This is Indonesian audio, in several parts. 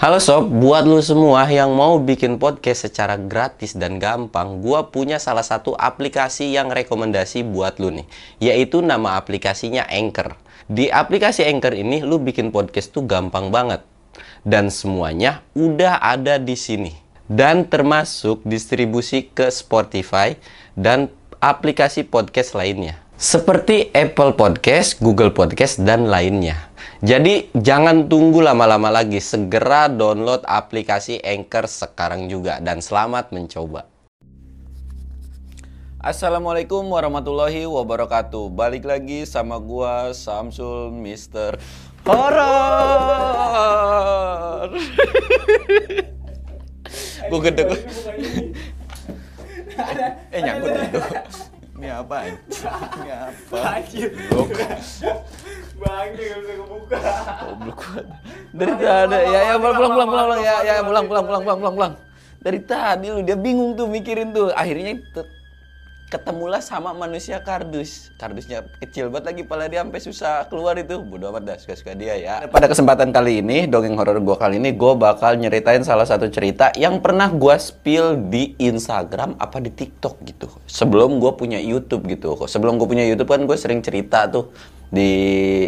Halo sob, buat lu semua yang mau bikin podcast secara gratis dan gampang, gua punya salah satu aplikasi yang rekomendasi buat lu nih, yaitu nama aplikasinya Anchor. Di aplikasi Anchor ini lu bikin podcast tuh gampang banget. Dan semuanya udah ada di sini. Dan termasuk distribusi ke Spotify dan aplikasi podcast lainnya. Seperti Apple Podcast, Google Podcast, dan lainnya. Jadi jangan tunggu lama-lama lagi, segera download aplikasi Anchor sekarang juga dan selamat mencoba. Assalamualaikum warahmatullahi wabarakatuh. Balik lagi sama gua Samsul Mister Horror. gua gede eh nyangkut itu. Ini apa? Ini apa? Blok. Bangke gak bisa kebuka. Goblok. Dari tadi ya ya pulang pulang pulang pulang ya ya pulang pulang pulang pulang pulang pulang. Dari tadi lu dia bingung tuh mikirin tuh. Akhirnya ketemulah sama manusia kardus. Kardusnya kecil banget lagi pala dia sampai susah keluar itu. Bodoh amat dah suka-suka dia ya. Pada kesempatan kali ini dongeng horor gua kali ini gua bakal nyeritain salah satu cerita yang pernah gua spill di Instagram apa di TikTok gitu. Sebelum gua punya YouTube gitu. Sebelum gua punya YouTube kan gue sering cerita tuh di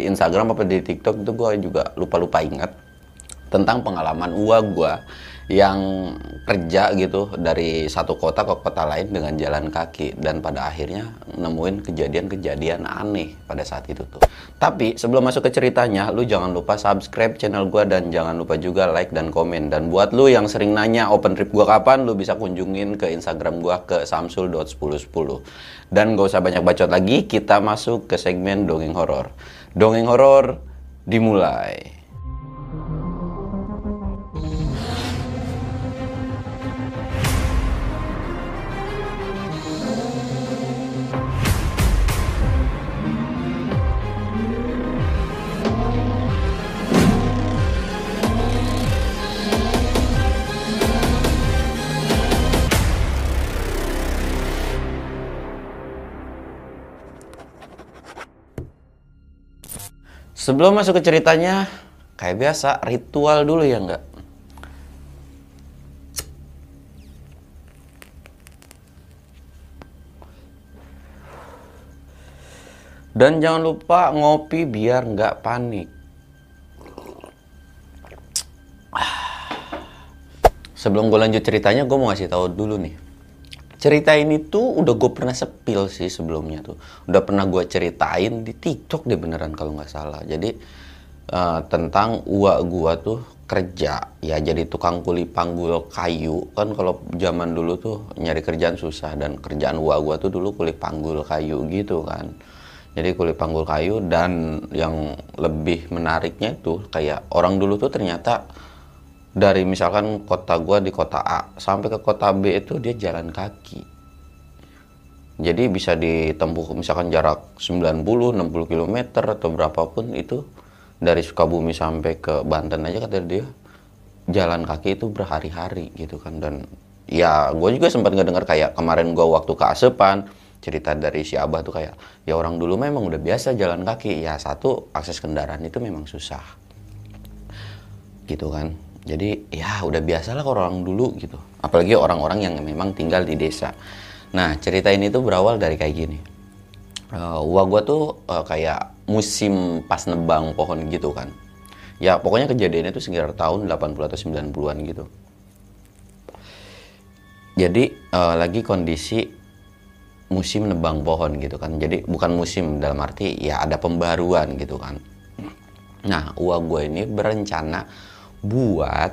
Instagram apa di TikTok itu gue juga lupa-lupa ingat tentang pengalaman uang gue yang kerja gitu dari satu kota ke kota lain dengan jalan kaki dan pada akhirnya nemuin kejadian-kejadian aneh pada saat itu tuh. Tapi sebelum masuk ke ceritanya, lu jangan lupa subscribe channel gue dan jangan lupa juga like dan komen. Dan buat lu yang sering nanya open trip gue kapan, lu bisa kunjungin ke Instagram gue ke samsul.1010. Dan gak usah banyak bacot lagi, kita masuk ke segmen dongeng horor. Dongeng horor dimulai. Sebelum masuk ke ceritanya, kayak biasa ritual dulu ya enggak? Dan jangan lupa ngopi biar nggak panik. Sebelum gue lanjut ceritanya, gue mau ngasih tahu dulu nih. Cerita ini tuh udah gue pernah sepil sih sebelumnya tuh. Udah pernah gue ceritain di TikTok deh beneran kalau nggak salah. Jadi eh, tentang uak gue tuh kerja ya jadi tukang kuli panggul kayu kan kalau zaman dulu tuh nyari kerjaan susah dan kerjaan uak gue tuh dulu kuli panggul kayu gitu kan. Jadi kuli panggul kayu dan yang lebih menariknya itu kayak orang dulu tuh ternyata dari misalkan kota gua di kota A sampai ke kota B itu dia jalan kaki. Jadi bisa ditempuh misalkan jarak 90, 60 km atau berapapun itu dari Sukabumi sampai ke Banten aja kata dia jalan kaki itu berhari-hari gitu kan. Dan ya gue juga sempat ngedengar kayak kemarin gua waktu ke Asepan cerita dari si Abah tuh kayak ya orang dulu memang udah biasa jalan kaki ya satu akses kendaraan itu memang susah. Gitu kan jadi ya udah biasa lah kalau orang dulu gitu. Apalagi orang-orang yang memang tinggal di desa. Nah cerita ini tuh berawal dari kayak gini. Uh, wah gue tuh uh, kayak musim pas nebang pohon gitu kan. Ya pokoknya kejadiannya tuh sekitar tahun 80 atau 90-an gitu. Jadi uh, lagi kondisi musim nebang pohon gitu kan. Jadi bukan musim dalam arti ya ada pembaruan gitu kan. Nah uang gue ini berencana buat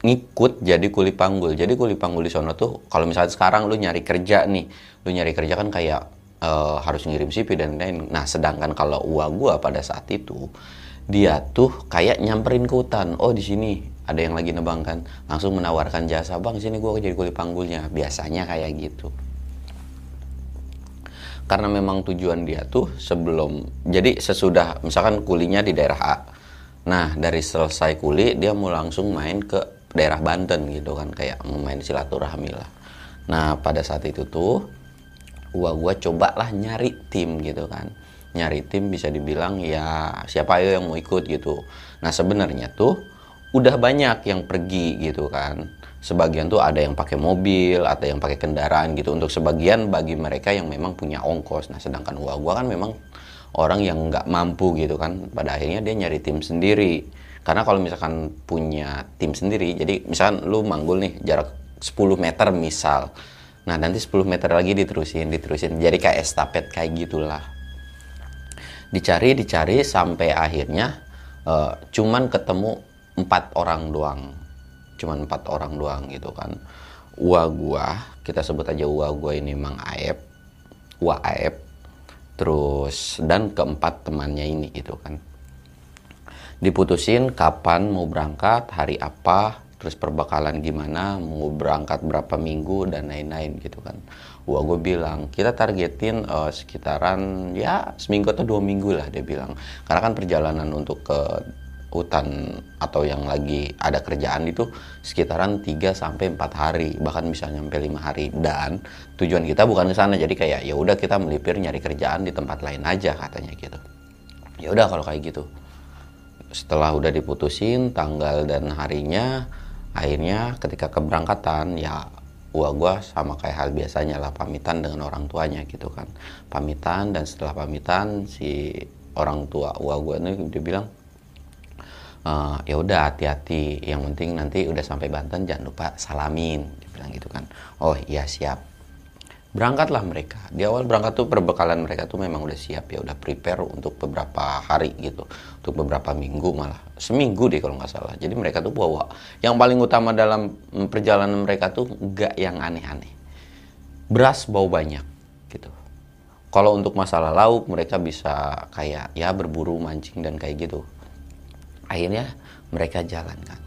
ngikut jadi kuli panggul. Jadi kuli panggul di sono tuh kalau misalnya sekarang lu nyari kerja nih, lu nyari kerja kan kayak eh, harus ngirim CV dan lain. Nah, sedangkan kalau uang gua pada saat itu dia tuh kayak nyamperin ke hutan. Oh, di sini ada yang lagi nebang kan. Langsung menawarkan jasa, "Bang, sini gua jadi kuli panggulnya." Biasanya kayak gitu. Karena memang tujuan dia tuh sebelum jadi sesudah misalkan kulinya di daerah A. Nah, dari selesai kuli dia mau langsung main ke daerah Banten gitu kan kayak mau main silaturahmi lah. Nah, pada saat itu tuh gua gua cobalah nyari tim gitu kan. Nyari tim bisa dibilang ya siapa ayo yang mau ikut gitu. Nah, sebenarnya tuh udah banyak yang pergi gitu kan sebagian tuh ada yang pakai mobil ada yang pakai kendaraan gitu untuk sebagian bagi mereka yang memang punya ongkos nah sedangkan gua gua kan memang orang yang nggak mampu gitu kan. Pada akhirnya dia nyari tim sendiri. Karena kalau misalkan punya tim sendiri jadi misalkan lu manggul nih jarak 10 meter misal. Nah nanti 10 meter lagi diterusin diterusin jadi kayak estafet kayak gitulah. Dicari dicari sampai akhirnya uh, cuman ketemu empat orang doang. Cuman empat orang doang gitu kan. Ua gua kita sebut aja Ua gua ini Mang Aep. Ua Aep terus dan keempat temannya ini gitu kan. Diputusin kapan mau berangkat hari apa terus perbekalan gimana mau berangkat berapa minggu dan lain-lain gitu kan. Wah gue bilang kita targetin uh, sekitaran ya seminggu atau dua minggu lah dia bilang. Karena kan perjalanan untuk ke hutan atau yang lagi ada kerjaan itu sekitaran 3 sampai 4 hari bahkan bisa nyampe 5 hari. Dan tujuan kita bukan ke sana jadi kayak ya udah kita melipir nyari kerjaan di tempat lain aja katanya gitu. Ya udah kalau kayak gitu. Setelah udah diputusin tanggal dan harinya akhirnya ketika keberangkatan ya gua gua sama kayak hal biasanya lah pamitan dengan orang tuanya gitu kan. Pamitan dan setelah pamitan si orang tua gua gua ini dia bilang e, ya udah hati-hati. Yang penting nanti udah sampai Banten jangan lupa salamin. Dia bilang gitu kan. Oh iya siap. Berangkatlah mereka. Di awal berangkat tuh perbekalan mereka tuh memang udah siap ya udah prepare untuk beberapa hari gitu. Untuk beberapa minggu malah. Seminggu deh kalau nggak salah. Jadi mereka tuh bawa. Yang paling utama dalam perjalanan mereka tuh nggak yang aneh-aneh. Beras bawa banyak gitu. Kalau untuk masalah lauk mereka bisa kayak ya berburu mancing dan kayak gitu akhirnya mereka jalan kan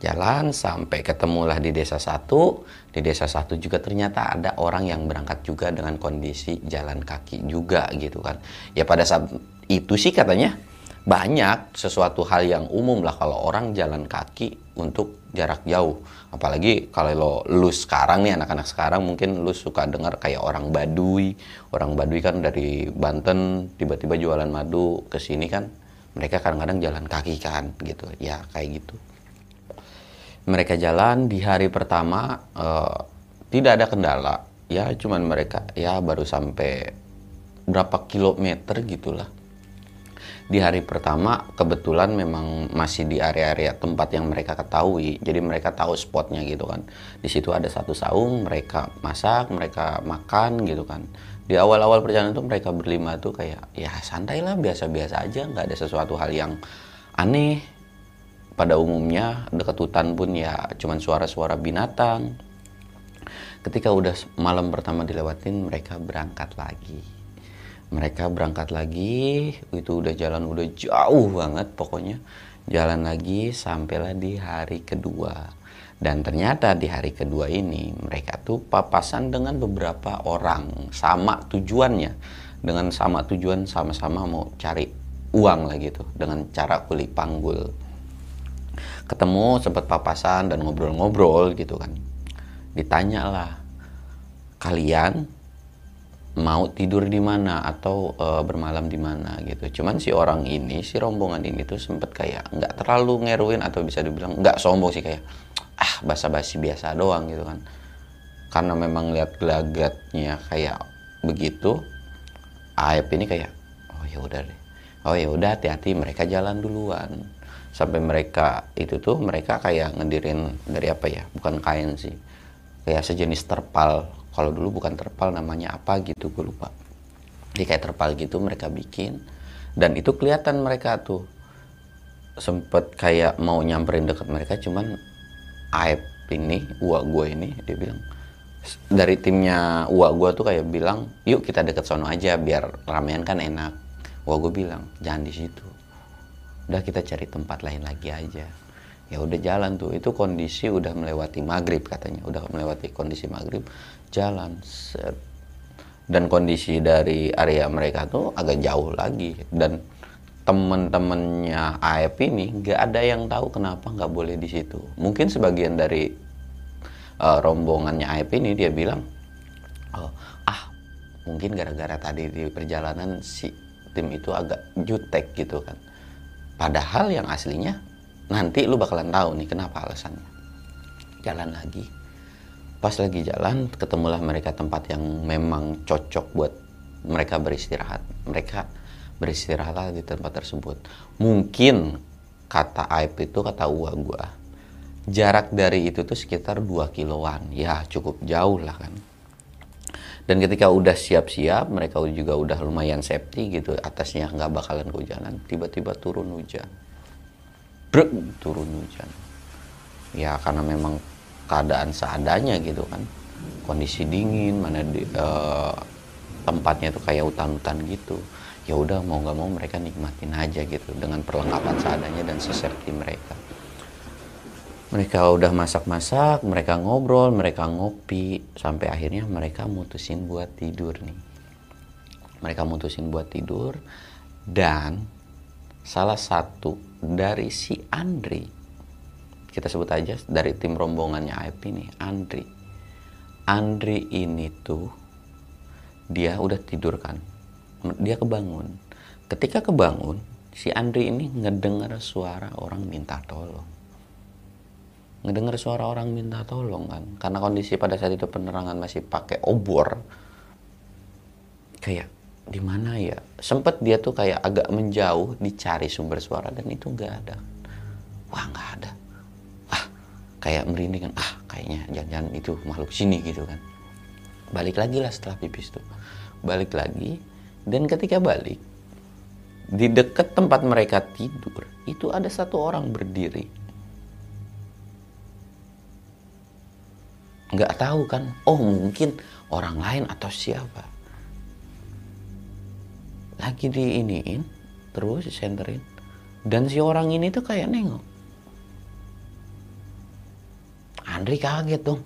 jalan sampai ketemulah di desa satu. Di desa satu juga ternyata ada orang yang berangkat juga dengan kondisi jalan kaki juga gitu kan. Ya pada saat itu sih katanya banyak sesuatu hal yang umum lah kalau orang jalan kaki untuk jarak jauh. Apalagi kalau lo lu sekarang nih anak-anak sekarang mungkin lu suka dengar kayak orang Baduy. Orang Baduy kan dari Banten tiba-tiba jualan madu ke sini kan mereka kadang-kadang jalan kaki kan gitu. Ya kayak gitu. Mereka jalan di hari pertama uh, tidak ada kendala. Ya cuman mereka ya baru sampai berapa kilometer gitulah. Di hari pertama kebetulan memang masih di area-area tempat yang mereka ketahui. Jadi mereka tahu spotnya gitu kan. Di situ ada satu saung mereka masak mereka makan gitu kan di awal-awal perjalanan itu mereka berlima tuh kayak ya santai lah biasa-biasa aja nggak ada sesuatu hal yang aneh pada umumnya dekat hutan pun ya cuman suara-suara binatang. Ketika udah malam pertama dilewatin, mereka berangkat lagi. Mereka berangkat lagi, itu udah jalan udah jauh banget pokoknya. Jalan lagi sampailah di hari kedua. Dan ternyata di hari kedua ini mereka tuh papasan dengan beberapa orang. Sama tujuannya. Dengan sama tujuan sama-sama mau cari uang lah gitu. Dengan cara kuli panggul. Ketemu sempat papasan dan ngobrol-ngobrol gitu kan. Ditanya lah kalian mau tidur di mana atau e, bermalam di mana gitu. Cuman si orang ini si rombongan ini tuh sempet kayak nggak terlalu ngeruin atau bisa dibilang nggak sombong sih kayak ah basa-basi biasa doang gitu kan. Karena memang lihat gelagatnya kayak begitu Aep ini kayak oh ya udah deh. Oh ya udah hati-hati mereka jalan duluan. Sampai mereka itu tuh mereka kayak ngedirin dari apa ya bukan kain sih kayak sejenis terpal kalau dulu bukan terpal namanya apa gitu gue lupa. Jadi kayak terpal gitu mereka bikin dan itu kelihatan mereka tuh. Sempet kayak mau nyamperin deket mereka cuman Aib ini uak gue ini dia bilang dari timnya uak gue tuh kayak bilang yuk kita deket sono aja biar ramean kan enak. Uak gue bilang jangan di situ. Udah kita cari tempat lain lagi aja ya udah jalan tuh. Itu kondisi udah melewati maghrib katanya. Udah melewati kondisi maghrib jalan set. Dan kondisi dari area mereka tuh agak jauh lagi. Dan temen-temennya AF ini nggak ada yang tahu kenapa nggak boleh di situ. Mungkin sebagian dari uh, rombongannya AF ini dia bilang oh, ah mungkin gara-gara tadi di perjalanan si tim itu agak jutek gitu kan. Padahal yang aslinya nanti lu bakalan tahu nih kenapa alasannya. Jalan lagi. Pas lagi jalan ketemulah mereka tempat yang memang cocok buat mereka beristirahat. Mereka beristirahat di tempat tersebut. Mungkin kata Aib itu kata Uwa gua jarak dari itu tuh sekitar 2 kiloan. Ya cukup jauh lah kan. Dan ketika udah siap-siap mereka juga udah lumayan safety gitu atasnya nggak bakalan jalan tiba-tiba turun hujan Brek, turun hujan. Ya karena memang keadaan seadanya gitu kan. Kondisi dingin mana di uh, tempatnya itu kayak hutan-hutan gitu. Ya udah mau nggak mau mereka nikmatin aja gitu dengan perlengkapan seadanya dan seserti mereka. Mereka udah masak-masak mereka ngobrol mereka ngopi sampai akhirnya mereka mutusin buat tidur nih. Mereka mutusin buat tidur dan salah satu dari si Andri. Kita sebut aja dari tim rombongannya IP nih Andri. Andri ini tuh dia udah tidur kan? Dia kebangun. Ketika kebangun si Andri ini ngedengar suara orang minta tolong. Ngedengar suara orang minta tolong kan? Karena kondisi pada saat itu penerangan masih pakai obor kayak di mana ya? Sempet dia tuh kayak agak menjauh dicari sumber suara dan itu nggak ada. Wah nggak ada. Kayak merinding kan. Ah kayaknya jangan-jangan itu makhluk sini gitu kan. Balik lagi lah setelah pipis tuh. Balik lagi dan ketika balik di dekat tempat mereka tidur itu ada satu orang berdiri. Nggak tahu kan oh mungkin orang lain atau siapa lagi di iniin terus senterin dan si orang ini tuh kayak nengok Andri kaget dong.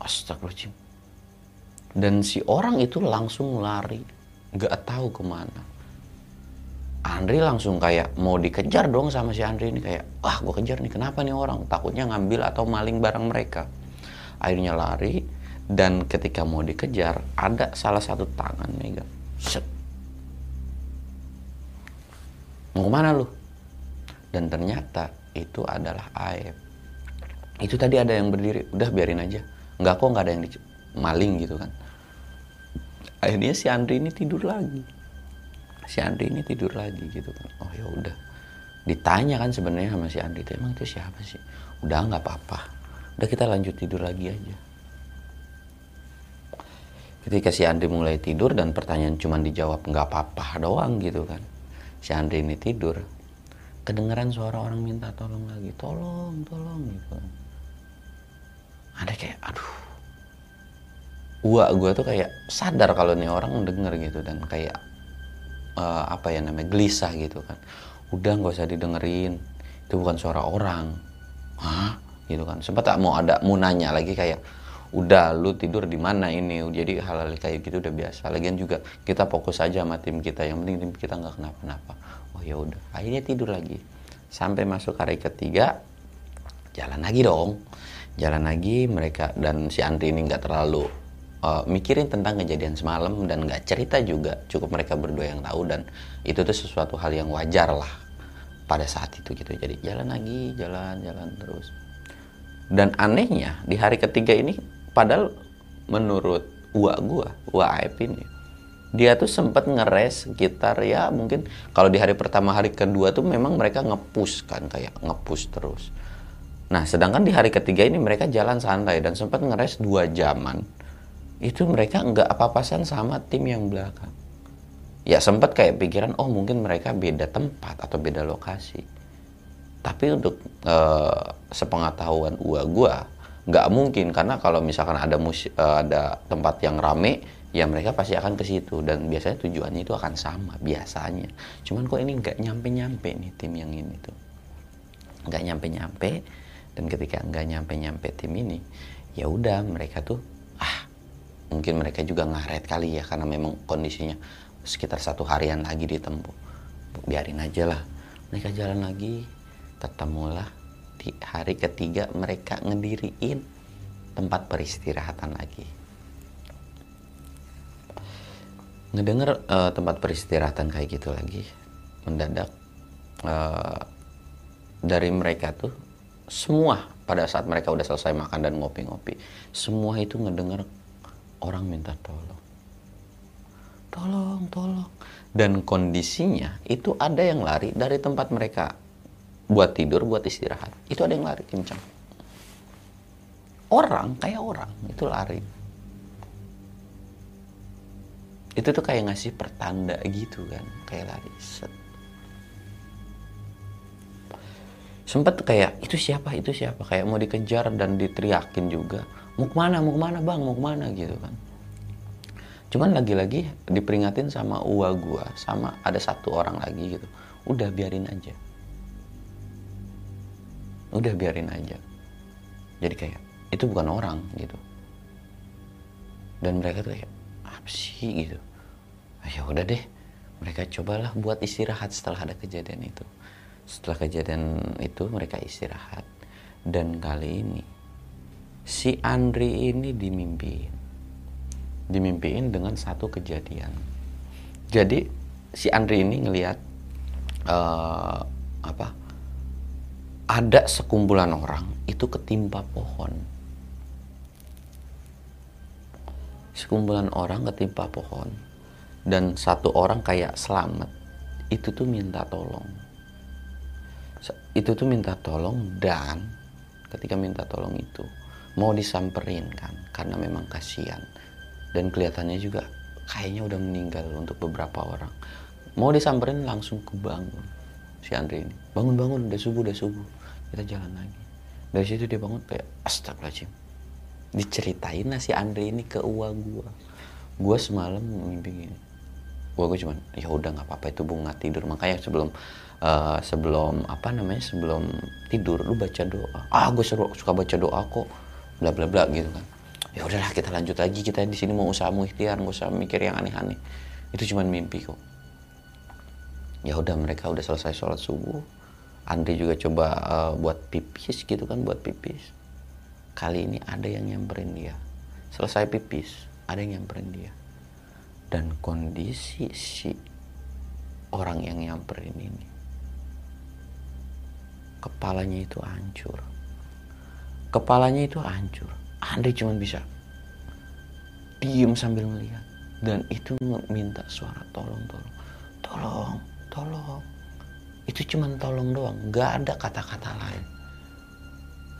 Astagfirullahaladzim. Dan si orang itu langsung lari. Gak tahu ke mana. Andri langsung kayak mau dikejar dong sama si Andri ini kayak wah gue kejar nih kenapa nih orang takutnya ngambil atau maling barang mereka akhirnya lari dan ketika mau dikejar ada salah satu tangan megang set. Mau ke mana lu? Dan ternyata itu adalah aib. Itu tadi ada yang berdiri udah biarin aja. Nggak kok nggak ada yang maling gitu kan. Akhirnya si Andri ini tidur lagi. Si Andri ini tidur lagi gitu kan. Oh ya udah. Ditanya kan sebenarnya sama si Andri itu emang itu siapa sih? Udah nggak apa-apa. Udah kita lanjut tidur lagi aja ketika si Andri mulai tidur dan pertanyaan cuma dijawab nggak apa-apa doang gitu kan. Si Andri ini tidur. Kedengeran suara orang minta tolong lagi. Tolong tolong gitu. Ada kayak aduh. Gua gua tuh kayak sadar kalau nih orang denger gitu dan kayak uh, apa ya namanya gelisah gitu kan. Udah nggak usah didengerin. Itu bukan suara orang. Hah? Gitu kan. Sempat tak mau ada mau nanya lagi kayak udah lu tidur di mana ini? Jadi hal-hal kayak gitu udah biasa. Lagian juga kita fokus aja sama tim kita. Yang penting tim kita nggak kenapa-napa. Oh ya udah. Akhirnya tidur lagi. Sampai masuk hari ketiga jalan lagi dong. Jalan lagi mereka dan si Andri ini nggak terlalu uh, mikirin tentang kejadian semalam dan nggak cerita juga. Cukup mereka berdua yang tahu dan itu tuh sesuatu hal yang wajar lah pada saat itu gitu. Jadi jalan lagi jalan jalan terus. Dan anehnya di hari ketiga ini padahal menurut gua gua gua Aep ini dia tuh sempat ngeres sekitar ya mungkin kalau di hari pertama hari kedua tuh memang mereka ngepush kan kayak ngepush terus. Nah sedangkan di hari ketiga ini mereka jalan santai dan sempat ngeres dua jaman. Itu mereka nggak apa-apasan sama tim yang belakang. Ya sempat kayak pikiran oh mungkin mereka beda tempat atau beda lokasi. Tapi untuk uh, sepengetahuan gua gua nggak mungkin karena kalau misalkan ada mus uh, ada tempat yang rame ya mereka pasti akan ke situ. Dan biasanya tujuannya itu akan sama biasanya. Cuman kok ini nggak nyampe nyampe nih tim yang ini tuh. Nggak nyampe nyampe dan ketika nggak nyampe nyampe tim ini ya udah mereka tuh ah mungkin mereka juga ngaret kali ya karena memang kondisinya sekitar satu harian lagi ditempuh. Biarin aja lah mereka jalan lagi ketemulah di hari ketiga mereka ngediriin tempat peristirahatan lagi. Ngedenger uh, tempat peristirahatan kayak gitu lagi mendadak eh, dari mereka tuh semua pada saat mereka udah selesai makan dan ngopi-ngopi semua itu ngedenger orang minta tolong. Tolong tolong. Dan kondisinya itu ada yang lari dari tempat mereka buat tidur buat istirahat. Itu ada yang lari kencang orang kayak orang itu lari. Itu tuh kayak ngasih pertanda gitu kan kayak lari set. Sempet kayak itu siapa? Itu siapa? Kayak mau dikejar dan diteriakin juga. Mau ke mana? Mau ke mana bang? Mau ke mana? Gitu kan. Cuman lagi-lagi diperingatin sama uwa gua sama ada satu orang lagi gitu. Udah biarin aja udah biarin aja. Jadi kayak itu bukan orang gitu. Dan mereka tuh kayak apa sih? gitu. Ah, ya udah deh. Mereka cobalah buat istirahat setelah ada kejadian itu. Setelah kejadian itu mereka istirahat. Dan kali ini si Andri ini dimimpiin dimimpiin dengan satu kejadian. Jadi si Andri ini ngelihat uh, apa ada sekumpulan orang itu ketimpa pohon. Sekumpulan orang ketimpa pohon dan satu orang kayak selamat itu tuh minta tolong. Itu tuh minta tolong dan ketika minta tolong itu mau disamperin kan karena memang kasihan. Dan kelihatannya juga kayaknya udah meninggal untuk beberapa orang. Mau disamperin langsung kebangun si Andre ini. Bangun bangun udah subuh udah subuh kita jalan lagi. Dari situ dia bangun kayak astagfirullahaladzim. Diceritain lah si Andre ini ke uang gua. Gua semalam mimpi gini gua gua cuman ya udah nggak apa-apa itu bunga tidur. Makanya sebelum uh, sebelum apa namanya sebelum tidur lu baca doa. Ah gue suka, suka baca doa kok. Bla bla bla gitu kan. Ya udahlah kita lanjut lagi. Kita di sini mau usaha mau ikhtiar nggak usah mikir yang aneh-aneh. Itu cuman mimpi kok. Ya udah mereka udah selesai sholat subuh Andri juga coba uh, buat pipis gitu kan buat pipis. Kali ini ada yang nyamperin dia. Selesai pipis ada yang nyamperin dia. Dan kondisi si orang yang nyamperin ini kepalanya itu hancur. Kepalanya itu hancur. Andre cuma bisa diem sambil melihat dan itu minta suara tolong tolong tolong tolong itu cuma tolong doang nggak ada kata-kata lain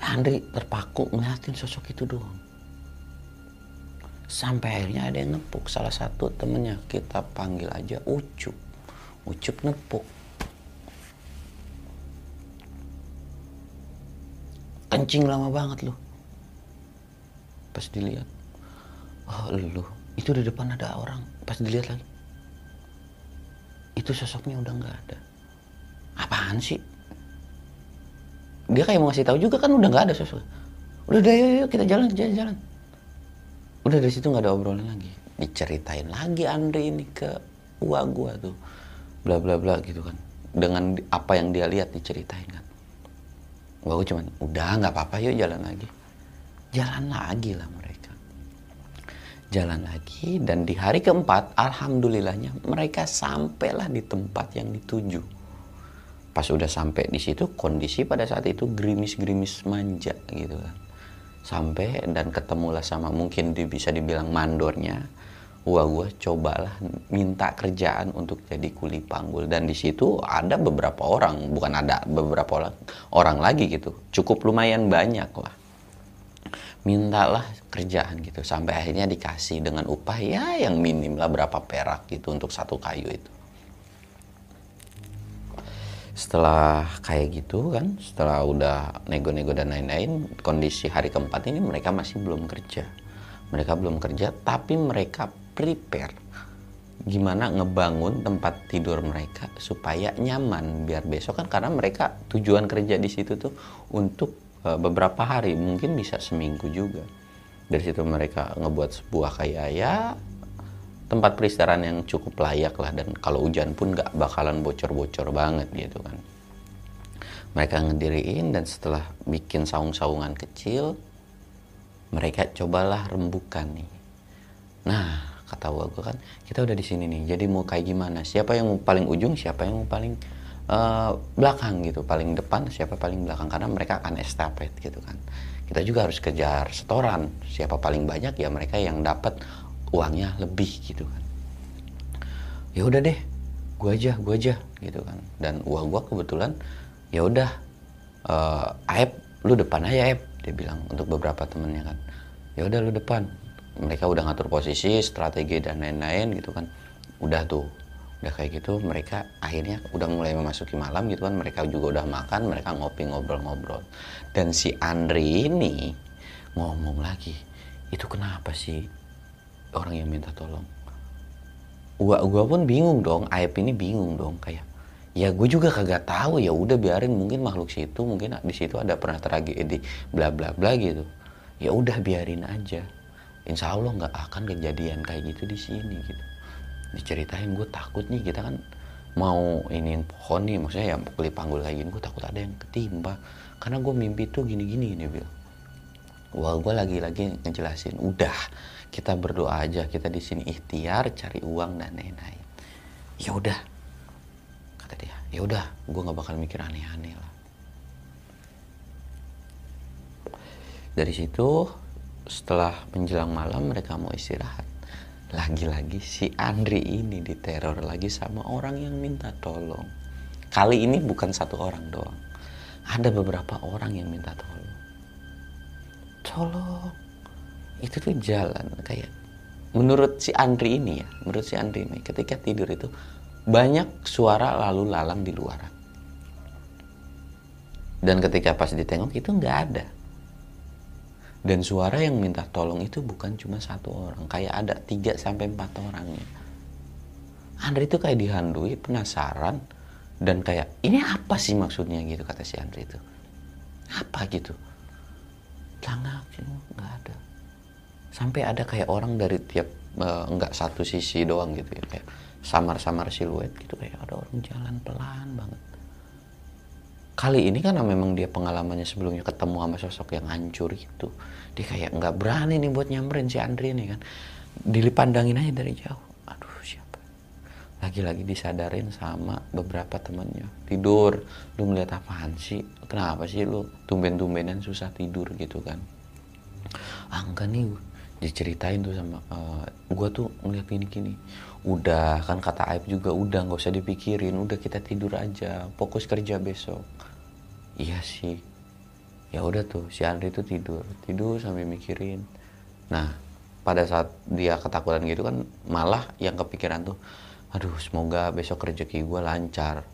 Andri terpaku ngeliatin sosok itu doang. Sampai akhirnya ada yang nepuk salah satu temennya kita panggil aja Ucup. Ucup nepuk. Kencing lama banget loh. Pas dilihat, oh lu, itu di depan ada orang. Pas dilihat lagi, itu sosoknya udah nggak ada. Apaan sih? dia kayak mau ngasih tahu juga kan udah nggak ada sosok. Udah deh yuk, yuk kita jalan jalan jalan. Udah dari situ nggak ada obrolan lagi. Diceritain lagi Andre ini ke uang gua tuh. Bla bla bla gitu kan. Dengan apa yang dia lihat diceritain kan. Gua cuman udah nggak apa-apa yuk jalan lagi. Jalan lagi lah mereka. Jalan lagi dan di hari keempat alhamdulillahnya mereka sampailah di tempat yang dituju pas udah sampai di situ kondisi pada saat itu gerimis-gerimis manja gitu kan. Sampai dan ketemulah sama mungkin di, bisa dibilang mandornya wah gue cobalah minta kerjaan untuk jadi kuli panggul. Dan di situ ada beberapa orang bukan ada beberapa orang orang lagi gitu. Cukup lumayan banyak lah. Mintalah kerjaan gitu. Sampai akhirnya dikasih dengan upah ya yang minim lah berapa perak gitu untuk satu kayu itu setelah kayak gitu kan setelah udah nego-nego dan lain-lain kondisi hari keempat ini mereka masih belum kerja. Mereka belum kerja tapi mereka prepare gimana ngebangun tempat tidur mereka supaya nyaman biar besok kan karena mereka tujuan kerja di situ tuh untuk uh, beberapa hari mungkin bisa seminggu juga. Dari situ mereka ngebuat sebuah kayak ya tempat peristirahatan yang cukup layak lah dan kalau hujan pun nggak bakalan bocor-bocor banget gitu kan. Mereka ngediriin dan setelah bikin saung-saungan kecil mereka cobalah rembukan nih. Nah kata gua kan kita udah di sini nih jadi mau kayak gimana? Siapa yang paling ujung siapa yang paling eh, belakang gitu? Paling depan siapa paling belakang? Karena mereka akan estafet gitu kan. Kita juga harus kejar setoran. Siapa paling banyak ya mereka yang dapat uangnya lebih gitu kan. Ya udah deh gua aja gua aja gitu kan. Dan uang gua kebetulan ya udah eh Aep lu depan aja Aep dia bilang untuk beberapa temennya kan. Ya udah lu depan. Mereka udah ngatur posisi strategi dan lain-lain gitu kan. Udah tuh udah kayak gitu mereka akhirnya udah mulai memasuki malam gitu kan. Mereka juga udah makan mereka ngopi ngobrol-ngobrol. Dan si Andri ini ngomong lagi itu kenapa sih orang yang minta tolong. Gua gua pun bingung dong Aep ini bingung dong kayak ya gue juga kagak tahu ya udah biarin mungkin makhluk situ mungkin di situ ada pernah tragedi bla bla bla gitu. Ya udah biarin aja. Insya Allah nggak akan kejadian kayak gitu di sini gitu. Diceritain gue takut nih kita kan mau iniin pohon nih maksudnya ya kulit panggul kayak gini gue takut ada yang ketimpa. Karena gue mimpi tuh gini-gini nih Bil wah gue lagi-lagi ngejelasin udah kita berdoa aja kita di sini ikhtiar cari uang dan lain-lain. Ya udah kata dia. Ya udah gue nggak bakal mikir aneh-aneh lah. Dari situ setelah menjelang malam mereka mau istirahat. Lagi-lagi si Andri ini diteror lagi sama orang yang minta tolong. Kali ini bukan satu orang doang. Ada beberapa orang yang minta tolong. Tolong itu tuh jalan kayak menurut si Andri ini ya menurut si Andri ini ketika tidur itu banyak suara lalu lalang di luar. Dan ketika pas ditengok itu nggak ada. Dan suara yang minta tolong itu bukan cuma satu orang kayak ada 3 sampai empat orangnya Andri itu kayak dihandui penasaran dan kayak ini apa sih maksudnya? gitu kata si Andri itu. Apa gitu? Langak nggak ada sampai ada kayak orang dari tiap uh, nggak satu sisi doang gitu ya kayak samar-samar siluet gitu kayak ada orang jalan pelan banget. Kali ini kan memang dia pengalamannya sebelumnya ketemu sama sosok yang hancur gitu dia kayak nggak berani nih buat nyamperin si Andri nih kan. Dilipandangin aja dari jauh. Aduh siapa? Lagi-lagi disadarin sama beberapa temannya. Tidur. Lu melihat apaan sih? Kenapa sih lu tumben-tumbenan susah tidur gitu kan? Ah enggak nih diceritain tuh sama uh, gue tuh ngeliat gini-gini udah kan kata Aib juga udah nggak usah dipikirin udah kita tidur aja fokus kerja besok. Iya sih. Ya udah tuh si Andri tuh tidur tidur sambil mikirin. Nah pada saat dia ketakutan gitu kan malah yang kepikiran tuh aduh semoga besok rezeki gue lancar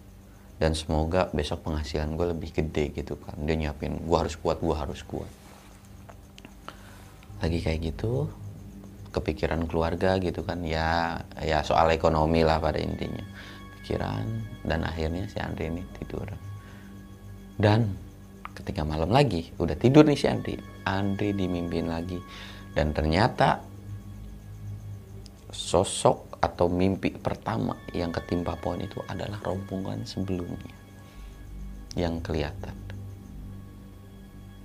dan semoga besok penghasilan gue lebih gede gitu kan. Dia nyiapin gue harus kuat gue harus kuat lagi kayak gitu kepikiran keluarga gitu kan. Ya ya soal ekonomi lah pada intinya. Pikiran dan akhirnya si Andri ini tidur. Dan ketika malam lagi udah tidur nih si Andri Andri dimimpin lagi. Dan ternyata sosok atau mimpi pertama yang ketimpa pohon itu adalah rombongan sebelumnya yang kelihatan.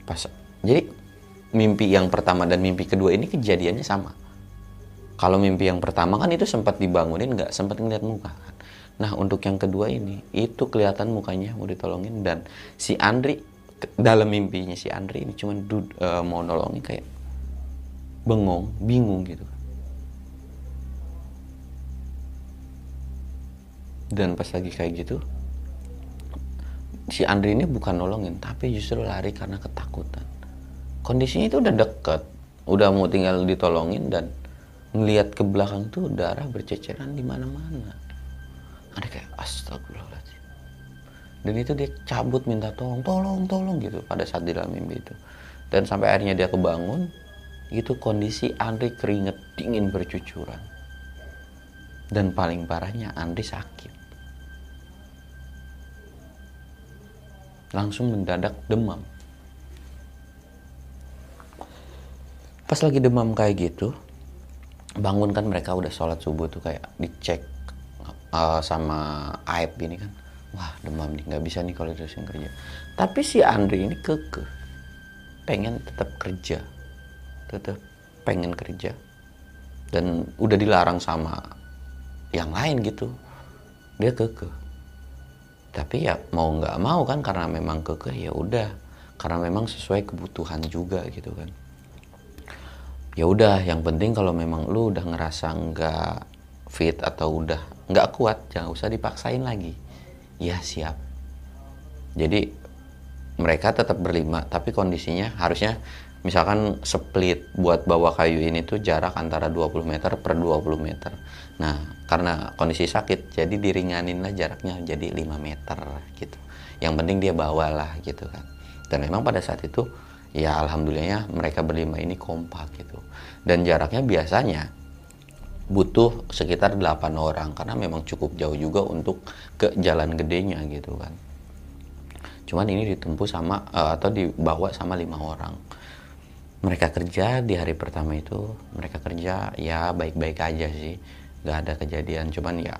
Pas jadi mimpi yang pertama dan mimpi kedua ini kejadiannya sama. Kalau mimpi yang pertama kan itu sempat dibangunin nggak sempat ngeliat muka kan. Nah untuk yang kedua ini itu kelihatan mukanya mau ditolongin dan si Andri dalam mimpinya si Andri ini cuman uh, mau nolongin kayak bengong, bingung gitu. Dan pas lagi kayak gitu si Andri ini bukan nolongin tapi justru lari karena ketakutan kondisinya itu udah deket. Udah mau tinggal ditolongin dan ngelihat ke belakang tuh darah berceceran di mana-mana. Ada kayak astagfirullahaladzim. Dan itu dia cabut minta tolong tolong tolong gitu pada saat di dalam mimpi itu. Dan sampai akhirnya dia kebangun itu kondisi Andri keringet dingin bercucuran. Dan paling parahnya Andri sakit. Langsung mendadak demam pas lagi demam kayak gitu bangun kan mereka udah sholat subuh tuh kayak dicek uh, sama Aib gini kan. Wah demam nih nggak bisa nih kalau terusin kerja. Tapi si Andri ini kekeh pengen tetap kerja tetap pengen kerja dan udah dilarang sama yang lain gitu. Dia kekeh. Tapi ya mau nggak mau kan karena memang kekeh ya udah. Karena memang sesuai kebutuhan juga gitu kan ya udah yang penting kalau memang lu udah ngerasa nggak fit atau udah nggak kuat jangan usah dipaksain lagi. Ya siap. Jadi mereka tetap berlima tapi kondisinya harusnya misalkan split buat bawa kayu ini tuh jarak antara 20 meter per 20 meter. Nah karena kondisi sakit jadi diringanin lah jaraknya jadi 5 meter gitu. Yang penting dia bawalah gitu kan. Dan memang pada saat itu ya alhamdulillahnya mereka berlima ini kompak gitu. Dan jaraknya biasanya butuh sekitar 8 orang karena memang cukup jauh juga untuk ke jalan gedenya gitu kan. Cuman ini ditempuh sama uh, atau dibawa sama lima orang. Mereka kerja di hari pertama itu mereka kerja ya baik-baik aja sih. Nggak ada kejadian cuman ya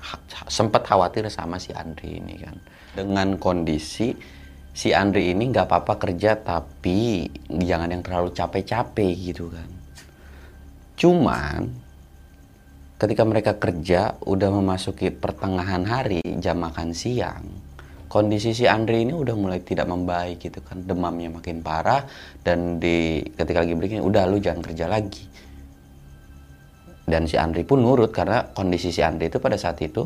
sempat khawatir sama si Andri ini kan. Dengan kondisi si Andri ini nggak apa-apa kerja tapi jangan yang terlalu capek-capek gitu kan. Cuman ketika mereka kerja udah memasuki pertengahan hari jam makan siang kondisi si Andre ini udah mulai tidak membaik gitu kan. Demamnya makin parah dan di ketika lagi breaking udah lu jangan kerja lagi. Dan si Andre pun nurut karena kondisi si Andre itu pada saat itu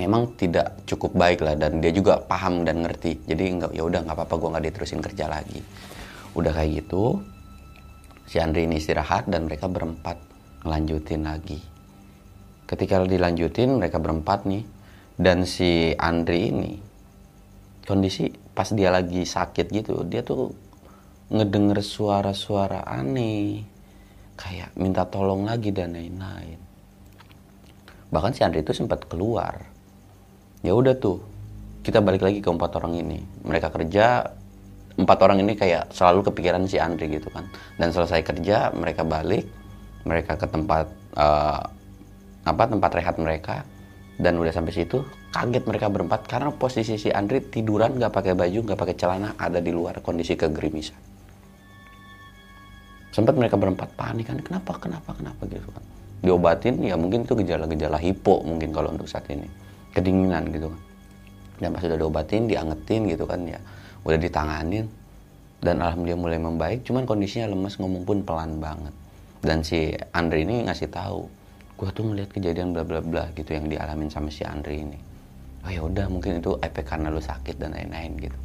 memang tidak cukup baik lah dan dia juga paham dan ngerti. Jadi nggak ya udah nggak apa-apa gue nggak diterusin kerja lagi. Udah kayak gitu si Andre ini istirahat dan mereka berempat ngelanjutin lagi. Ketika dilanjutin mereka berempat nih. Dan si Andre ini kondisi pas dia lagi sakit gitu dia tuh ngedenger suara-suara aneh. Kayak minta tolong lagi dan lain-lain. Bahkan si Andri itu sempat keluar ya udah tuh kita balik lagi ke empat orang ini. Mereka kerja empat orang ini kayak selalu kepikiran si Andri gitu kan. Dan selesai kerja mereka balik mereka ke tempat uh, apa tempat rehat mereka. Dan udah sampai situ kaget mereka berempat karena posisi si Andri tiduran nggak pakai baju nggak pakai celana ada di luar kondisi kegerimisan sempat mereka berempat panik kan kenapa kenapa kenapa gitu kan. Diobatin ya mungkin itu gejala-gejala hipo mungkin kalau untuk saat ini kedinginan gitu kan. Dan pas sudah diobatin diangetin gitu kan ya udah ditanganin. Dan alhamdulillah mulai membaik cuman kondisinya lemas ngomong pun pelan banget. Dan si Andri ini ngasih tahu gue tuh ngeliat kejadian bla bla bla gitu yang dialamin sama si Andri ini. Oh ya udah mungkin itu efek karena lu sakit dan lain-lain gitu.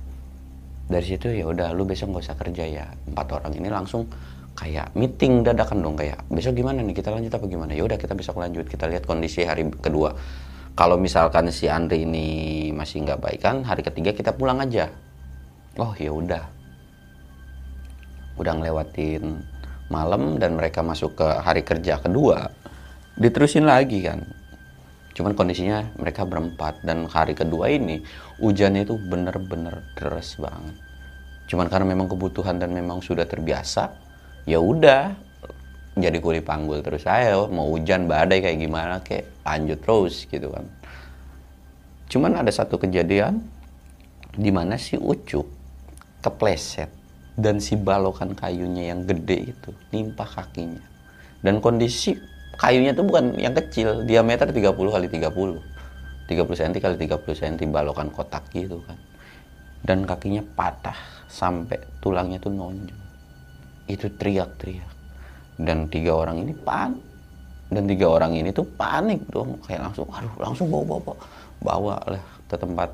Dari situ ya udah lu besok nggak usah kerja ya. Empat orang ini langsung kayak meeting dadakan dong kayak besok gimana nih? Kita lanjut apa gimana? Ya udah kita besok lanjut. Kita lihat kondisi hari kedua kalau misalkan si Andri ini masih nggak baik kan hari ketiga kita pulang aja. Oh ya udah. Udah ngelewatin malam dan mereka masuk ke hari kerja kedua diterusin lagi kan. Cuman kondisinya mereka berempat dan hari kedua ini hujannya itu bener-bener deras banget. Cuman karena memang kebutuhan dan memang sudah terbiasa, ya udah jadi kuli panggul terus saya mau hujan badai kayak gimana kayak lanjut terus gitu kan. Cuman ada satu kejadian di mana si Ucup kepleset dan si balokan kayunya yang gede itu nimpa kakinya. Dan kondisi kayunya tuh bukan yang kecil diameter 30 kali 30 30 cm kali 30 cm balokan kotak gitu kan dan kakinya patah sampai tulangnya tuh nonjol itu teriak-teriak dan tiga orang ini pan. Dan tiga orang ini tuh panik dong. Kayak langsung aduh langsung bawa bawa bawa. Lah ke tempat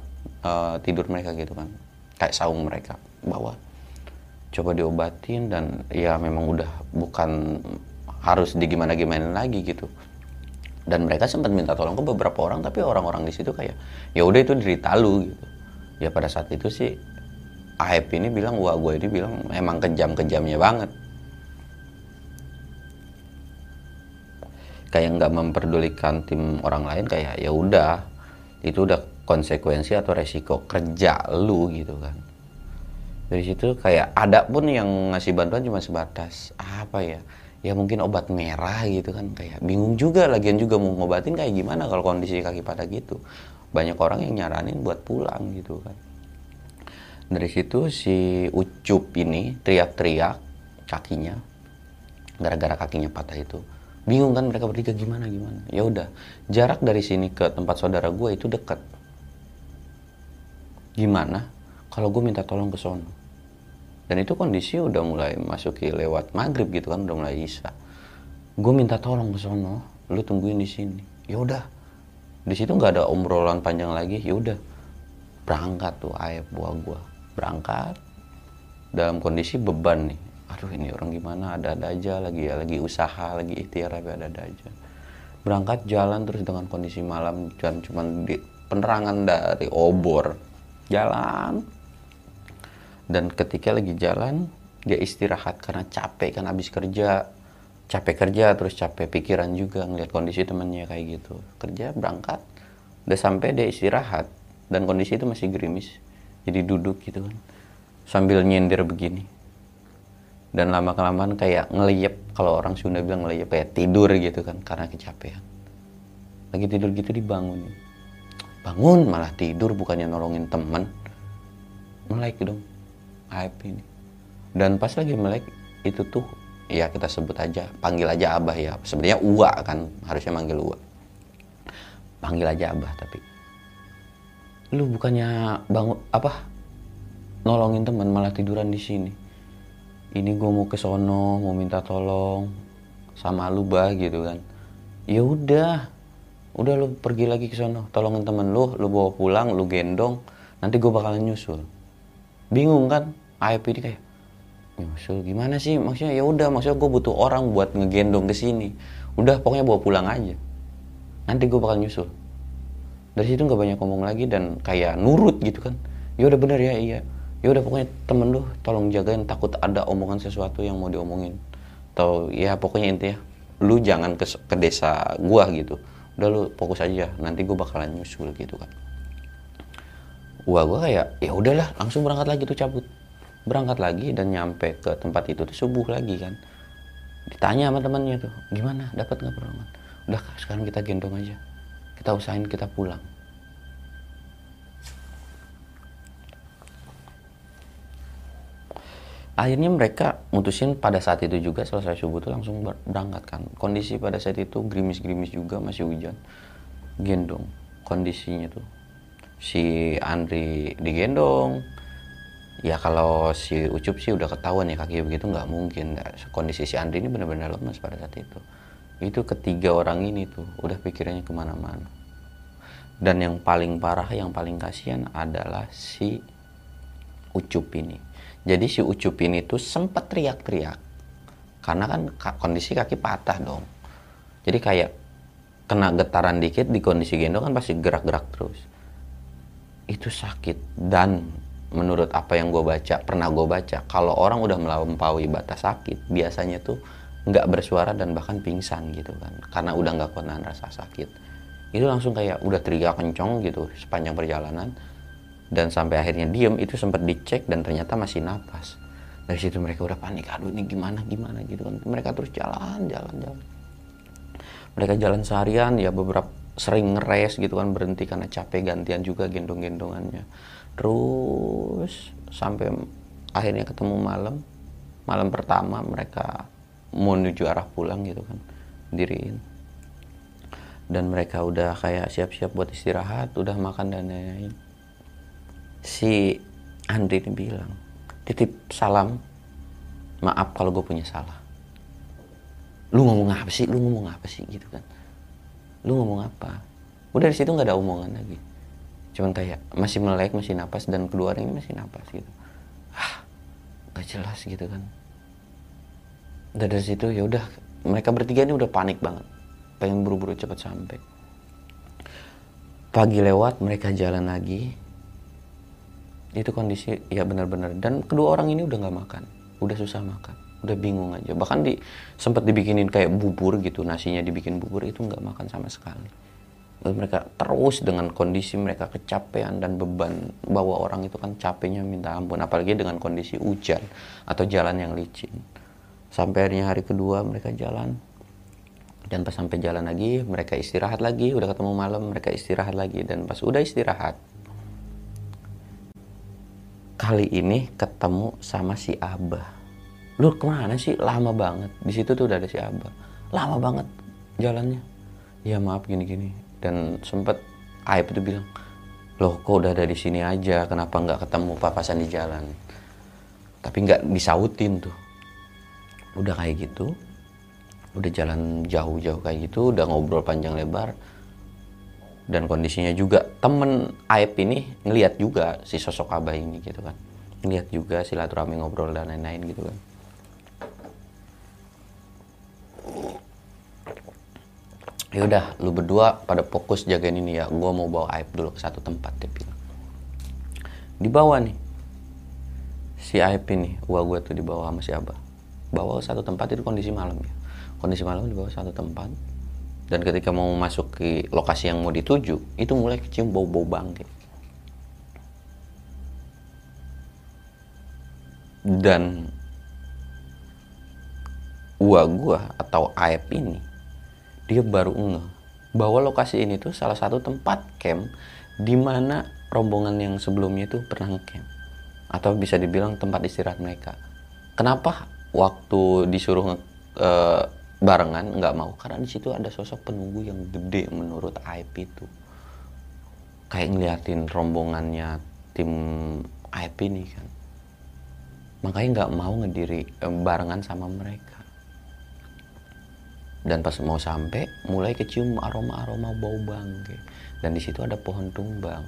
uh, tidur mereka gitu kan. Kayak saung mereka bawa. Coba diobatin dan ya memang udah bukan harus digimana gimana lagi gitu. Dan mereka sempat minta tolong ke beberapa orang tapi orang-orang di situ kayak ya udah itu derita lu gitu. Ya pada saat itu sih Aep ini bilang wah gue ini bilang emang kejam-kejamnya banget kayak nggak memperdulikan tim orang lain kayak ya udah itu udah konsekuensi atau resiko kerja lu gitu kan. Dari situ kayak ada pun yang ngasih bantuan cuma sebatas apa ya ya mungkin obat merah gitu kan kayak bingung juga lagian juga mau ngobatin kayak gimana kalau kondisi kaki pada gitu. Banyak orang yang nyaranin buat pulang gitu kan. Dari situ si Ucup ini teriak-teriak kakinya gara-gara kakinya patah itu bingung kan mereka bertiga gimana gimana. Ya udah jarak dari sini ke tempat saudara gue itu dekat. Gimana kalau gue minta tolong ke sono? Dan itu kondisi udah mulai masuki lewat maghrib gitu kan udah mulai isya. Gue minta tolong ke sono lu tungguin di sini. Ya udah di situ nggak ada obrolan panjang lagi. Ya udah berangkat tuh ayah buah gue berangkat. Dalam kondisi beban nih aduh ini orang gimana? Ada-ada aja lagi ya lagi usaha lagi ikhtiar tapi ada-ada aja. Berangkat jalan terus dengan kondisi malam dan cuman di penerangan dari obor. Jalan. Dan ketika lagi jalan dia istirahat karena capek kan habis kerja. Capek kerja terus capek pikiran juga ngeliat kondisi temennya kayak gitu. Kerja berangkat. Udah sampai dia istirahat dan kondisi itu masih gerimis. Jadi duduk gitu kan. Sambil nyindir begini dan lama kelamaan kayak ngeliyep kalau orang Sunda bilang ngeliyep kayak tidur gitu kan karena kecapean. Lagi tidur gitu dibangun bangun malah tidur bukannya nolongin temen. Melek dong aib ini. Dan pas lagi melek itu tuh ya kita sebut aja panggil aja abah ya. Sebenarnya uwa kan harusnya manggil uwa. Panggil aja abah tapi. Lu bukannya bangun apa? Nolongin teman malah tiduran di sini ini gue mau ke sono mau minta tolong sama lu bah gitu kan. Ya udah udah lu pergi lagi ke sono. Tolongin temen lu lu bawa pulang lu gendong nanti gue bakalan nyusul. Bingung kan? Aib ini kayak nyusul? Gimana sih? Maksudnya ya udah maksudnya gue butuh orang buat ngegendong ke sini. Udah pokoknya bawa pulang aja. Nanti gue bakal nyusul. Dari situ nggak banyak ngomong lagi dan kayak nurut gitu kan. Ya udah bener ya iya ya udah pokoknya temen lu tolong jagain takut ada omongan sesuatu yang mau diomongin. Atau ya pokoknya intinya lu jangan ke, ke desa gua gitu. Udah lu fokus aja nanti gua bakalan nyusul gitu kan wah gua kayak ya udahlah langsung berangkat lagi tuh cabut. Berangkat lagi dan nyampe ke tempat itu tuh subuh lagi kan. Ditanya sama temannya tuh gimana? Dapat nggak pertolongan udah sekarang kita gendong aja. Kita usahain kita pulang akhirnya mereka mutusin pada saat itu juga selesai subuh tuh langsung berangkat kan. Kondisi pada saat itu gerimis-gerimis juga masih hujan. Gendong kondisinya tuh. Si Andri digendong. Ya kalau si Ucup sih udah ketahuan ya kaki begitu nggak mungkin. Kondisi si Andri ini benar-benar lemas pada saat itu. Itu ketiga orang ini tuh udah pikirannya ke mana-mana. Dan yang paling parah yang paling kasihan adalah si Ucup ini jadi si Ucup ini tuh sempat teriak-teriak. Karena kan kondisi kaki patah dong. Jadi kayak kena getaran dikit di kondisi gendong kan pasti gerak-gerak terus. Itu sakit. Dan menurut apa yang gue baca pernah gue baca kalau orang udah melampaui batas sakit biasanya tuh nggak bersuara dan bahkan pingsan gitu kan. Karena udah nggak kuat rasa sakit. Itu langsung kayak udah teriak kencong gitu sepanjang perjalanan dan sampai akhirnya diem itu sempat dicek dan ternyata masih napas. Dari situ mereka udah panik aduh ini gimana gimana gitu kan. Mereka terus jalan jalan jalan. Mereka jalan seharian ya beberapa sering ngeres gitu kan berhenti karena capek gantian juga gendong-gendongannya. Terus sampai akhirnya ketemu malam. Malam pertama mereka menuju arah pulang gitu kan diriin. Dan mereka udah kayak siap-siap buat istirahat udah makan dan lain-lain si Andri ini bilang titip salam maaf kalau gue punya salah. Lu ngomong apa sih? Lu ngomong apa sih? Gitu kan. Lu ngomong apa? Udah dari situ nggak ada omongan lagi. Cuman kayak masih melek masih napas dan ini masih napas gitu. Ah gak jelas gitu kan. Dan dari situ ya udah mereka bertiga ini udah panik banget. Pengen buru-buru cepet sampai. Pagi lewat mereka jalan lagi itu kondisi ya benar-benar. Dan kedua orang ini udah nggak makan. Udah susah makan. Udah bingung aja. Bahkan di sempat dibikinin kayak bubur gitu. Nasinya dibikin bubur itu nggak makan sama sekali. Lalu mereka terus dengan kondisi mereka kecapean dan beban bawa orang itu kan capeknya minta ampun. Apalagi dengan kondisi hujan atau jalan yang licin. Sampai akhirnya hari kedua mereka jalan. Dan pas sampai jalan lagi mereka istirahat lagi. Udah ketemu malam mereka istirahat lagi. Dan pas udah istirahat kali ini ketemu sama si Abah. Lu ke mana sih? Lama banget. Di situ tuh udah ada si Abah. Lama banget jalannya. Ya maaf gini-gini. Dan sempet Aib itu bilang, loh kok udah ada di sini aja kenapa nggak ketemu papasan di jalan tapi nggak disautin tuh udah kayak gitu udah jalan jauh-jauh kayak gitu udah ngobrol panjang lebar dan kondisinya juga temen Aep ini ngelihat juga si sosok abah ini gitu kan. Ngelihat juga silaturahmi ngobrol dan lain-lain gitu kan. Ya udah lu berdua pada fokus jagain ini ya. Gua mau bawa Aep dulu ke satu tempat dia bilang di bawah nih. Si Aep ini gua gua tuh di bawah sama si abah. Bawa ke satu tempat itu kondisi malam ya. Kondisi malam di bawah satu tempat dan ketika mau masuk ke lokasi yang mau dituju itu mulai kecium bau-bau bangke dan gua gua atau Aep ini dia baru ngeh bahwa lokasi ini tuh salah satu tempat camp di mana rombongan yang sebelumnya itu pernah camp atau bisa dibilang tempat istirahat mereka. Kenapa waktu disuruh e, barengan nggak mau? Karena di situ ada sosok penunggu yang gede menurut Aep itu. Kayak ngeliatin rombongannya tim Aep ini kan. Makanya nggak mau ngediri e, barengan sama mereka. Dan pas mau sampai mulai kecium aroma aroma bau bangke. Dan di situ ada pohon tumbang.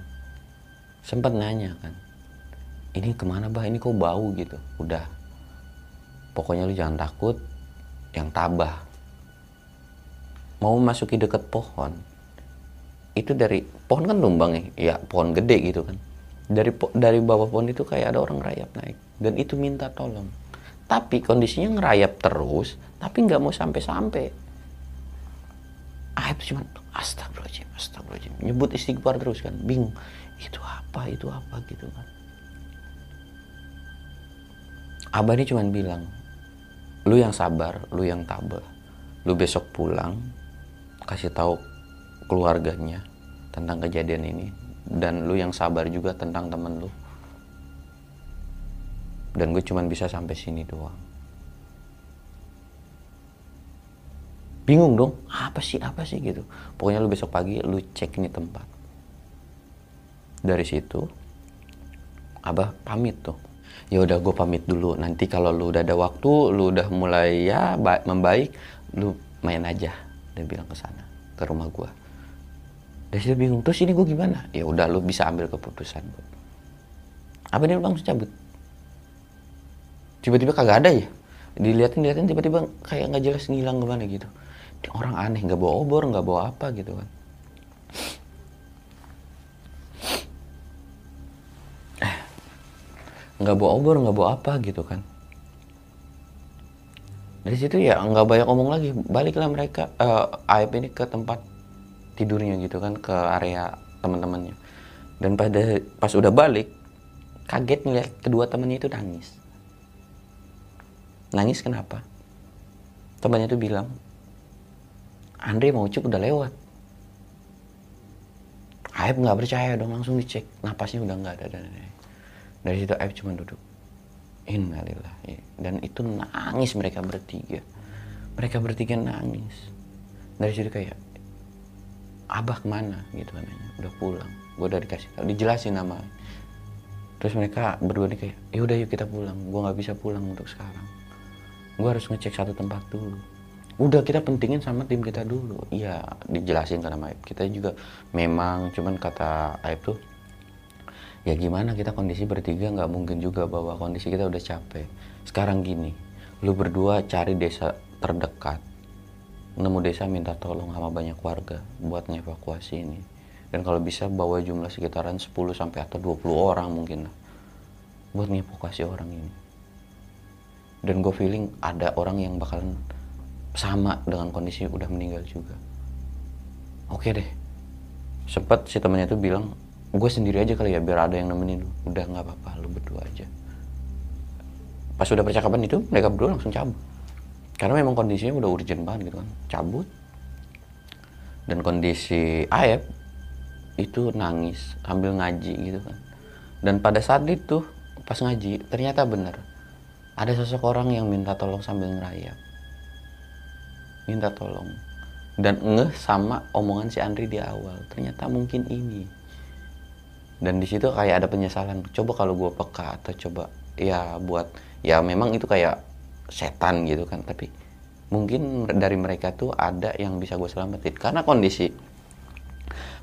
Sempat nanya kan ini ke mana bah? Ini kok bau gitu? Udah. Pokoknya lu jangan takut yang tabah mau masuki deket pohon itu dari pohon kan tumbang ya ya pohon gede gitu kan dari dari bawah pohon itu kayak ada orang rayap naik dan itu minta tolong tapi kondisinya ngerayap terus tapi nggak mau sampai-sampai Aib cuma astagfirullahaladzim, astagfirullahaladzim. Nyebut istighfar terus kan, bingung. Itu apa, itu apa gitu kan. Abah ini cuma bilang, lu yang sabar, lu yang tabah. Lu besok pulang, kasih tahu keluarganya tentang kejadian ini. Dan lu yang sabar juga tentang temen lu. Dan gue cuma bisa sampai sini doang. bingung dong apa sih apa sih gitu pokoknya lu besok pagi lu cek ini tempat dari situ abah pamit tuh ya udah gue pamit dulu. Nanti kalau lu udah ada waktu lu udah mulai ya membaik lu main aja. Dia bilang ke sana ke rumah gue dari situ bingung terus ini gue gimana? Ya udah lu bisa ambil keputusan gue apa dia langsung cabut? Tiba-tiba kagak ada ya? Dilihatin dilihatin tiba-tiba kayak nggak jelas ngilang ke mana gitu. Orang aneh nggak bawa obor nggak bawa apa gitu kan nggak bawa obor nggak bawa apa gitu kan. Dari situ ya nggak banyak ngomong lagi. Baliklah mereka uh, Aib ini ke tempat tidurnya gitu kan ke area teman-temannya. Dan pada pas udah balik kaget ngeliat kedua temannya itu nangis. Nangis kenapa? Temannya itu bilang Andre mau cek udah lewat. Aib nggak percaya dong langsung dicek. Napasnya udah nggak ada dan dari situ Aib cuma duduk. Innalillah dan itu nangis mereka bertiga. Mereka bertiga nangis. Dari situ kayak abah ke mana? Gitu kan udah pulang. Gue udah dikasih tahu dijelasin nama terus mereka berdua nih kayak ya udah yuk kita pulang. Gue nggak bisa pulang untuk sekarang. Gue harus ngecek satu tempat dulu. Udah kita pentingin sama tim kita dulu. Iya dijelasin karena Aib. Kita juga memang cuman kata Aib tuh ya gimana kita kondisi bertiga nggak mungkin juga bahwa kondisi kita udah capek. Sekarang gini lu berdua cari desa terdekat. Nemu desa minta tolong sama banyak warga buat ngevakuasi ini. Dan kalau bisa bawa jumlah sekitaran 10 sampai atau 20 orang mungkin lah buat ngevakuasi orang ini. Dan gue feeling ada orang yang bakalan sama dengan kondisi udah meninggal juga. Oke deh. Sempet si temannya tuh bilang gue sendiri aja kali ya biar ada yang nemenin. Lu udah nggak apa-apa lu berdua aja. Pas udah percakapan itu mereka berdua langsung cabut. Karena memang kondisinya udah urgent banget gitu kan. Cabut. Dan kondisi Aep itu nangis sambil ngaji gitu kan. Dan pada saat itu pas ngaji ternyata benar ada sosok orang yang minta tolong sambil ngerayap. Minta tolong. Dan ngeh sama omongan si Andri di awal. Ternyata mungkin ini dan di situ kayak ada penyesalan coba kalau gue peka atau coba ya buat ya memang itu kayak setan gitu kan tapi mungkin dari mereka tuh ada yang bisa gue selamatin. Karena kondisi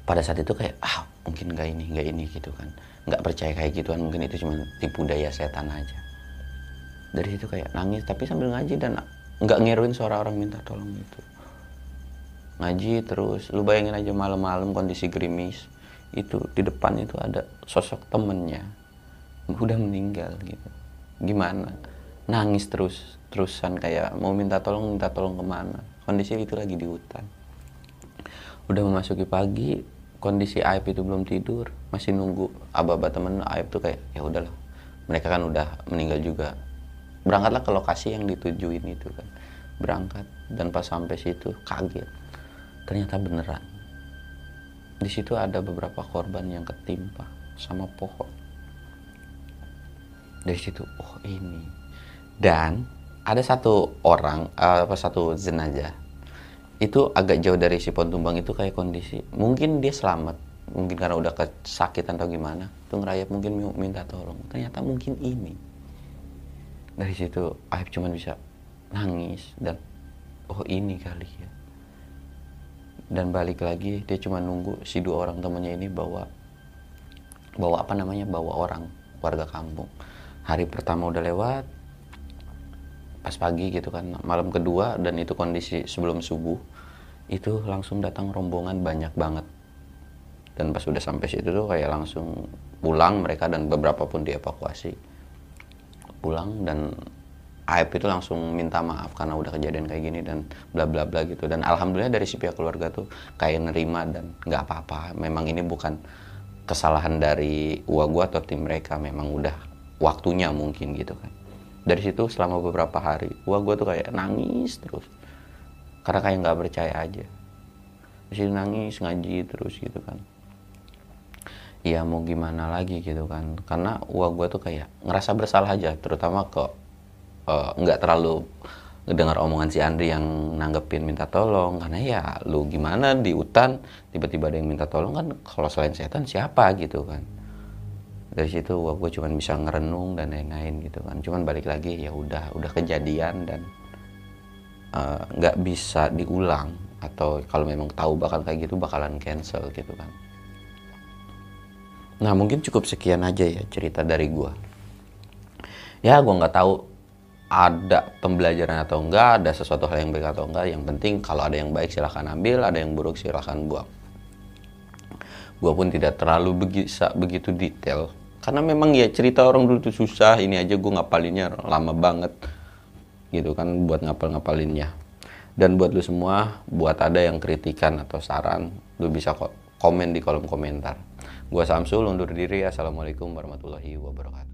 pada saat itu kayak ah mungkin nggak ini nggak ini gitu kan. Nggak percaya kayak gituan mungkin itu cuma tipu daya setan aja. Dari situ kayak nangis tapi sambil ngaji dan nggak ngiruin suara orang minta tolong itu ngaji terus lu bayangin aja malam-malam kondisi gerimis itu di depan itu ada sosok temennya udah meninggal gitu. Gimana? Nangis terus terusan kayak mau minta tolong minta tolong ke mana? Kondisi itu lagi di hutan. Udah memasuki pagi kondisi Aib itu belum tidur masih nunggu aba-aba temen Aib tuh kayak ya udahlah mereka kan udah meninggal juga. Berangkatlah ke lokasi yang ditujuin itu kan. Berangkat dan pas sampai situ kaget. Ternyata beneran di situ ada beberapa korban yang ketimpa sama pohon. Dari situ oh ini. Dan ada satu orang uh, apa satu jenazah. Itu agak jauh dari si pohon tumbang itu kayak kondisi. Mungkin dia selamat. Mungkin karena udah kesakitan atau gimana tuh ngerayap mungkin minta tolong. Ternyata mungkin ini. Dari situ Aib cuma bisa nangis dan oh ini kali ya dan balik lagi dia cuma nunggu si dua orang temannya ini bawa bawa apa namanya bawa orang warga kampung. Hari pertama udah lewat pas pagi gitu kan malam kedua dan itu kondisi sebelum subuh itu langsung datang rombongan banyak banget. Dan pas udah sampai situ tuh kayak langsung pulang mereka dan beberapa pun dievakuasi. Pulang dan Aib itu langsung minta maaf karena udah kejadian kayak gini dan bla bla bla gitu. Dan alhamdulillah dari si pihak keluarga tuh kayak nerima dan nggak apa-apa. Memang ini bukan kesalahan dari uang gua atau tim mereka. Memang udah waktunya mungkin gitu kan. Dari situ selama beberapa hari uang gua tuh kayak nangis terus. Karena kayak nggak percaya aja. Masih nangis ngaji terus gitu kan. Ya mau gimana lagi gitu kan. Karena uang gua tuh kayak ngerasa bersalah aja terutama ke nggak uh, terlalu ngedengar omongan si Andri yang nanggepin minta tolong. Karena ya lu gimana di hutan tiba-tiba ada yang minta tolong kan kalau selain setan siapa gitu kan. Dari situ gua, gue cuman bisa ngerenung dan lain-lain gitu kan. Cuman balik lagi ya udah udah kejadian dan eh, nggak uh, bisa diulang atau kalau memang tahu bakal kayak gitu bakalan cancel gitu kan. Nah mungkin cukup sekian aja ya cerita dari gua. Ya gua nggak tahu ada pembelajaran atau enggak, ada sesuatu hal yang baik atau enggak. Yang penting kalau ada yang baik silahkan ambil, ada yang buruk silahkan buang. Gua pun tidak terlalu bisa begitu detail. Karena memang ya cerita orang dulu itu susah, ini aja gue ngapalinnya lama banget. Gitu kan buat ngapal-ngapalinnya. Dan buat lu semua, buat ada yang kritikan atau saran, lu bisa komen di kolom komentar. Gua Samsul undur diri. Assalamualaikum warahmatullahi wabarakatuh.